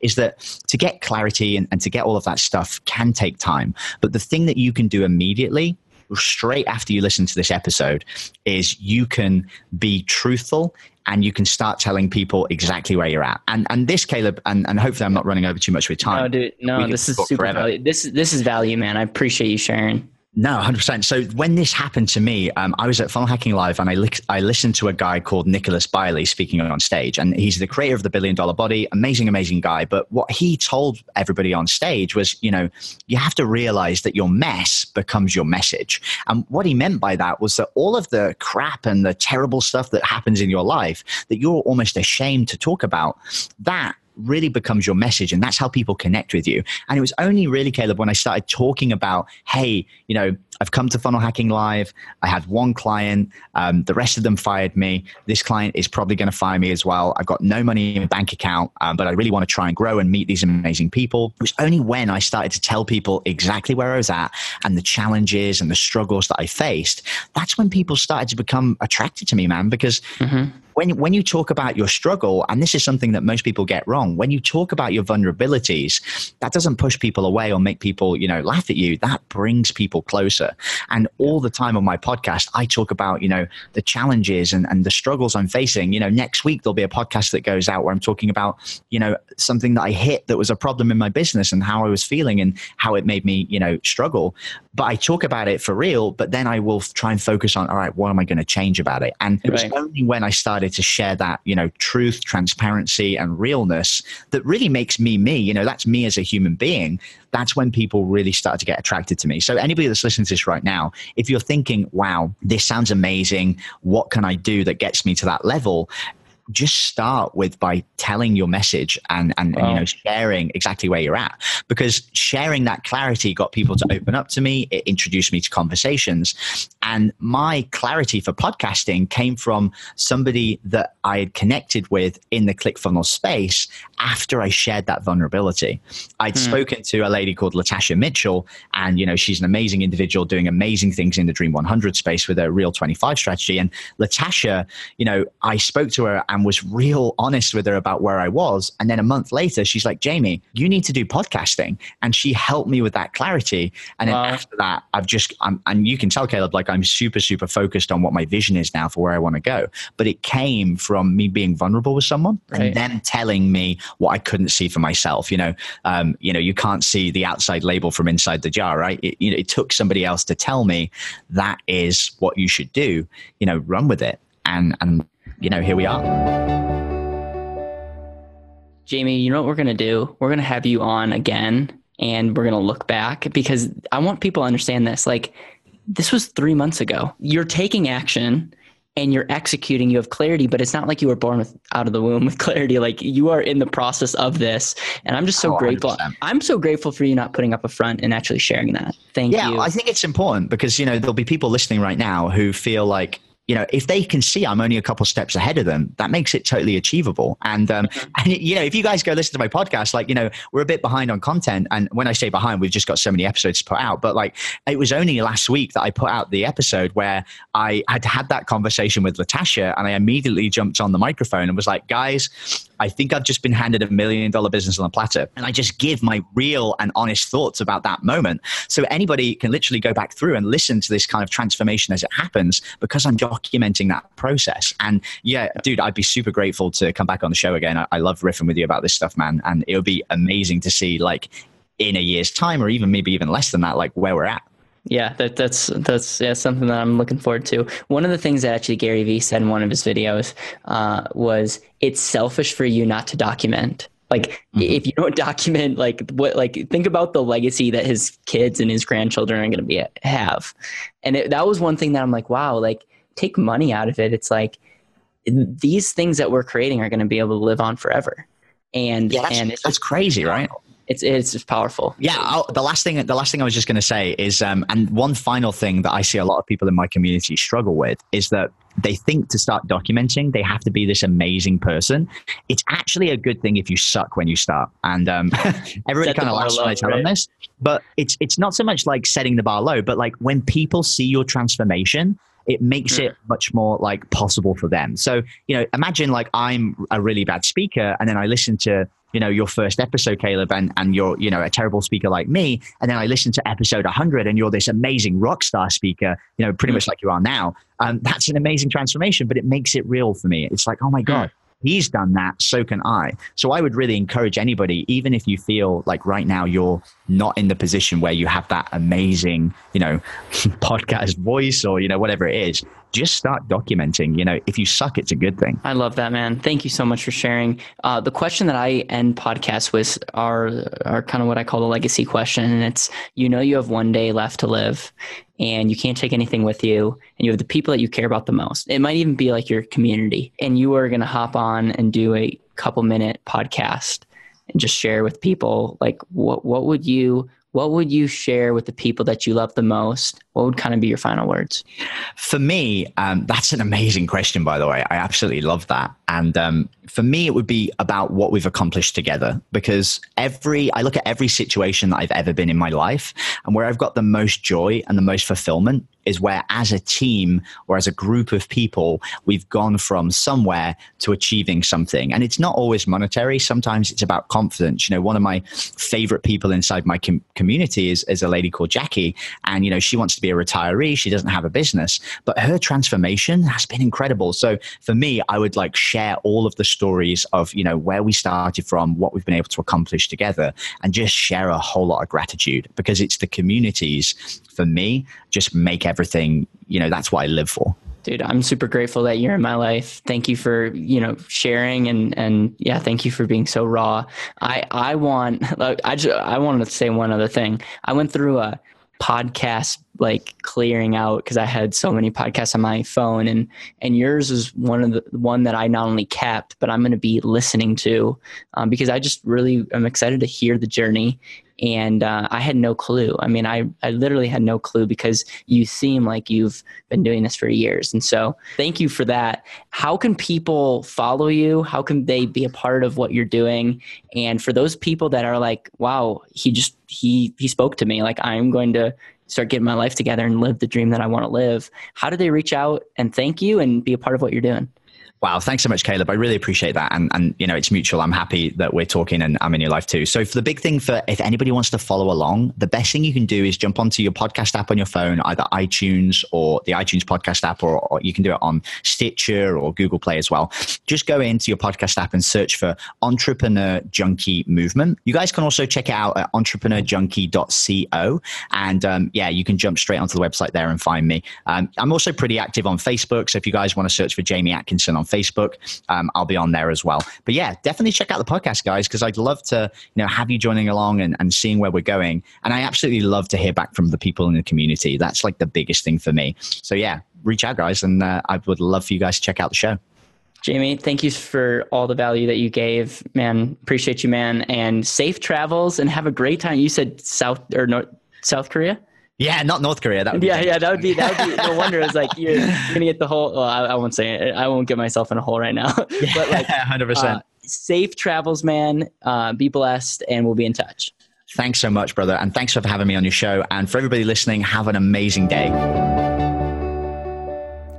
Speaker 1: is that to get clarity and, and to get all of that stuff can take time. But the thing that you can do immediately straight after you listen to this episode is you can be truthful and you can start telling people exactly where you're at. And and this, Caleb, and, and hopefully I'm not running over too much with time.
Speaker 2: No, dude, no, this is super value. This this is value, man. I appreciate you sharing.
Speaker 1: No, 100%. So when this happened to me, um, I was at Funnel Hacking Live and I, li- I listened to a guy called Nicholas Bayerle speaking on stage. And he's the creator of the Billion Dollar Body, amazing, amazing guy. But what he told everybody on stage was, you know, you have to realize that your mess becomes your message. And what he meant by that was that all of the crap and the terrible stuff that happens in your life that you're almost ashamed to talk about, that really becomes your message and that's how people connect with you. And it was only really caleb when i started talking about hey you know i've come to funnel hacking live i had one client um, the rest of them fired me this client is probably going to fire me as well i've got no money in bank account um, but i really want to try and grow and meet these amazing people it was only when i started to tell people exactly where i was at and the challenges and the struggles that i faced that's when people started to become attracted to me man because mm-hmm when, when you talk about your struggle, and this is something that most people get wrong, when you talk about your vulnerabilities, that doesn't push people away or make people, you know, laugh at you. That brings people closer. And all the time on my podcast, I talk about, you know, the challenges and, and the struggles I'm facing. You know, next week there'll be a podcast that goes out where I'm talking about, you know, something that I hit that was a problem in my business and how I was feeling and how it made me, you know, struggle. But I talk about it for real, but then I will try and focus on, all right, what am I going to change about it? And it was right. only when I started to share that, you know, truth, transparency, and realness that really makes me me. You know, that's me as a human being. That's when people really start to get attracted to me. So, anybody that's listening to this right now, if you're thinking, wow, this sounds amazing, what can I do that gets me to that level? Just start with by telling your message and and, wow. and, you know sharing exactly where you're at because sharing that clarity got people to open up to me it introduced me to conversations and my clarity for podcasting came from somebody that I had connected with in the ClickFunnels space after I shared that vulnerability I'd hmm. spoken to a lady called Latasha Mitchell and you know she's an amazing individual doing amazing things in the Dream 100 space with a real 25 strategy and Latasha you know I spoke to her and and was real honest with her about where I was. And then a month later, she's like, Jamie, you need to do podcasting. And she helped me with that clarity. And then wow. after that, I've just, I'm, and you can tell Caleb, like I'm super, super focused on what my vision is now for where I want to go. But it came from me being vulnerable with someone right. and them telling me what I couldn't see for myself. You know, um, you know, you can't see the outside label from inside the jar, right? It, you know, it took somebody else to tell me that is what you should do. You know, run with it. And, and you know, here we are.
Speaker 2: Jamie, you know what we're going to do? We're going to have you on again and we're going to look back because I want people to understand this. Like, this was three months ago. You're taking action and you're executing you have clarity but it's not like you were born with out of the womb with clarity like you are in the process of this and i'm just so oh, grateful 100%. i'm so grateful for you not putting up a front and actually sharing that thank
Speaker 1: yeah,
Speaker 2: you
Speaker 1: yeah i think it's important because you know there'll be people listening right now who feel like you know, if they can see I'm only a couple steps ahead of them, that makes it totally achievable. And, um, and you know, if you guys go listen to my podcast, like, you know, we're a bit behind on content. And when I say behind, we've just got so many episodes to put out. But like, it was only last week that I put out the episode where I had had that conversation with Latasha and I immediately jumped on the microphone and was like, guys, I think I've just been handed a million dollar business on a platter. And I just give my real and honest thoughts about that moment. So anybody can literally go back through and listen to this kind of transformation as it happens because I'm documenting that process. And yeah, dude, I'd be super grateful to come back on the show again. I, I love riffing with you about this stuff, man. And it would be amazing to see like in a year's time or even maybe even less than that, like where we're at.
Speaker 2: Yeah, that, that's that's yeah something that I'm looking forward to. One of the things that actually Gary Vee said in one of his videos uh, was, "It's selfish for you not to document." Like mm-hmm. if you don't document, like what, like think about the legacy that his kids and his grandchildren are going to be have, and it, that was one thing that I'm like, wow, like take money out of it. It's like these things that we're creating are going to be able to live on forever, and
Speaker 1: yeah, that's,
Speaker 2: and
Speaker 1: it's that's crazy, right?
Speaker 2: It's it's just powerful.
Speaker 1: Yeah. I'll, the last thing the last thing I was just going to say is, um, and one final thing that I see a lot of people in my community struggle with is that they think to start documenting they have to be this amazing person. It's actually a good thing if you suck when you start, and um, everybody kind of laughs when I tell them this. But it's it's not so much like setting the bar low, but like when people see your transformation it makes it much more like possible for them. So, you know, imagine like I'm a really bad speaker and then I listen to you know, your first episode, Caleb, and, and you're, you know, a terrible speaker like me. And then I listen to episode 100 and you're this amazing rock star speaker, you know, pretty mm. much like you are now. Um, that's an amazing transformation, but it makes it real for me. It's like, oh my God, he's done that, so can I. So I would really encourage anybody, even if you feel like right now you're not in the position where you have that amazing, you know, podcast voice or, you know, whatever it is, just start documenting. You know, if you suck, it's a good thing.
Speaker 2: I love that, man. Thank you so much for sharing. Uh, the question that I end podcasts with are are kind of what I call the legacy question, and it's you know you have one day left to live, and you can't take anything with you, and you have the people that you care about the most. It might even be like your community, and you are going to hop on and do a couple minute podcast and just share with people like what what would you what would you share with the people that you love the most? What would kind of be your final words?
Speaker 1: For me, um, that's an amazing question, by the way. I absolutely love that. And um, for me, it would be about what we've accomplished together because every, I look at every situation that I've ever been in my life and where I've got the most joy and the most fulfillment is where as a team or as a group of people, we've gone from somewhere to achieving something. And it's not always monetary. Sometimes it's about confidence. You know, one of my favorite people inside my com- community is, is a lady called Jackie. And, you know, she wants to be a retiree. She doesn't have a business, but her transformation has been incredible. So for me, I would like share all of the stories of, you know, where we started from, what we've been able to accomplish together, and just share a whole lot of gratitude because it's the communities for me just make everything, you know, that's what I live for.
Speaker 2: Dude, I'm super grateful that you're in my life. Thank you for, you know, sharing and and yeah, thank you for being so raw. I I want I just I wanted to say one other thing. I went through a podcast like clearing out because I had so many podcasts on my phone and and yours is one of the one that I not only kept but I'm going to be listening to um, because I just really am excited to hear the journey and uh, I had no clue. I mean, I I literally had no clue because you seem like you've been doing this for years, and so thank you for that. How can people follow you? How can they be a part of what you're doing? And for those people that are like, wow, he just he he spoke to me, like I'm going to start getting my life together and live the dream that I want to live. How do they reach out and thank you and be a part of what you're doing?
Speaker 1: Wow, thanks so much, Caleb. I really appreciate that. And, and, you know, it's mutual. I'm happy that we're talking and I'm in your life too. So, for the big thing for if anybody wants to follow along, the best thing you can do is jump onto your podcast app on your phone, either iTunes or the iTunes podcast app, or, or you can do it on Stitcher or Google Play as well. Just go into your podcast app and search for Entrepreneur Junkie Movement. You guys can also check it out at entrepreneurjunkie.co. And um, yeah, you can jump straight onto the website there and find me. Um, I'm also pretty active on Facebook. So, if you guys want to search for Jamie Atkinson on Facebook. Um, I'll be on there as well. But yeah, definitely check out the podcast, guys, because I'd love to you know have you joining along and, and seeing where we're going. And I absolutely love to hear back from the people in the community. That's like the biggest thing for me. So yeah, reach out, guys, and uh, I would love for you guys to check out the show.
Speaker 2: Jamie, thank you for all the value that you gave, man. Appreciate you, man. And safe travels and have a great time. You said South or North South Korea.
Speaker 1: Yeah, not North Korea.
Speaker 2: That would yeah, yeah, that would be that would be. No wonder it's like you're, you're gonna get the whole. Well, I, I, won't say it. I won't get myself in a hole right now.
Speaker 1: but like, hundred uh, percent.
Speaker 2: Safe travels, man. Uh, be blessed, and we'll be in touch.
Speaker 1: Thanks so much, brother, and thanks for having me on your show. And for everybody listening, have an amazing day.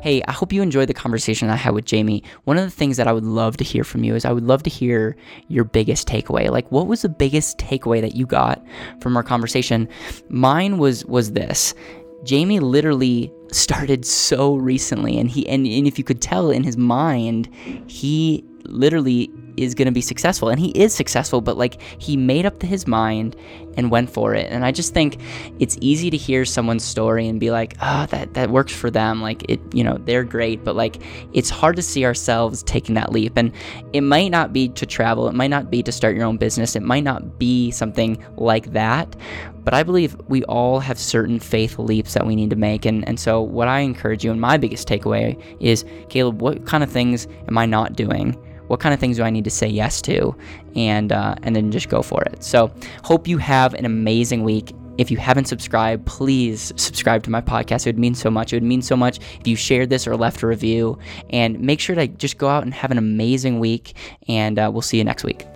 Speaker 2: Hey, I hope you enjoyed the conversation I had with Jamie. One of the things that I would love to hear from you is I would love to hear your biggest takeaway. Like what was the biggest takeaway that you got from our conversation? Mine was was this. Jamie literally started so recently and he and, and if you could tell in his mind, he literally is going to be successful and he is successful but like he made up his mind and went for it. And i just think it's easy to hear someone's story and be like oh that that works for them like it you know they're great but like it's hard to see ourselves taking that leap. And it might not be to travel it might not be to start your own business it might not be something like that but I believe we all have certain faith leaps that we need to make. And, and so, what I encourage you, and my biggest takeaway is Caleb, what kind of things am I not doing? what kind of things do I need to say yes to, and uh, and then just go for it. So hope you have an amazing week. If you haven't subscribed, please subscribe to my podcast. It would mean so much. It would mean so much if you shared this or left a review. And make sure to just go out and have an amazing week. And uh, we'll see you next week.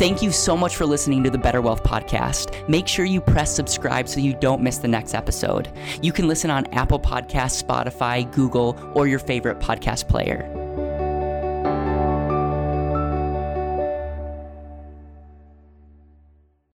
Speaker 2: Thank you so much for listening to the Better Wealth Podcast. Make sure you press subscribe so you don't miss the next episode. You can listen on Apple Podcasts, Spotify, Google, or your favorite podcast player.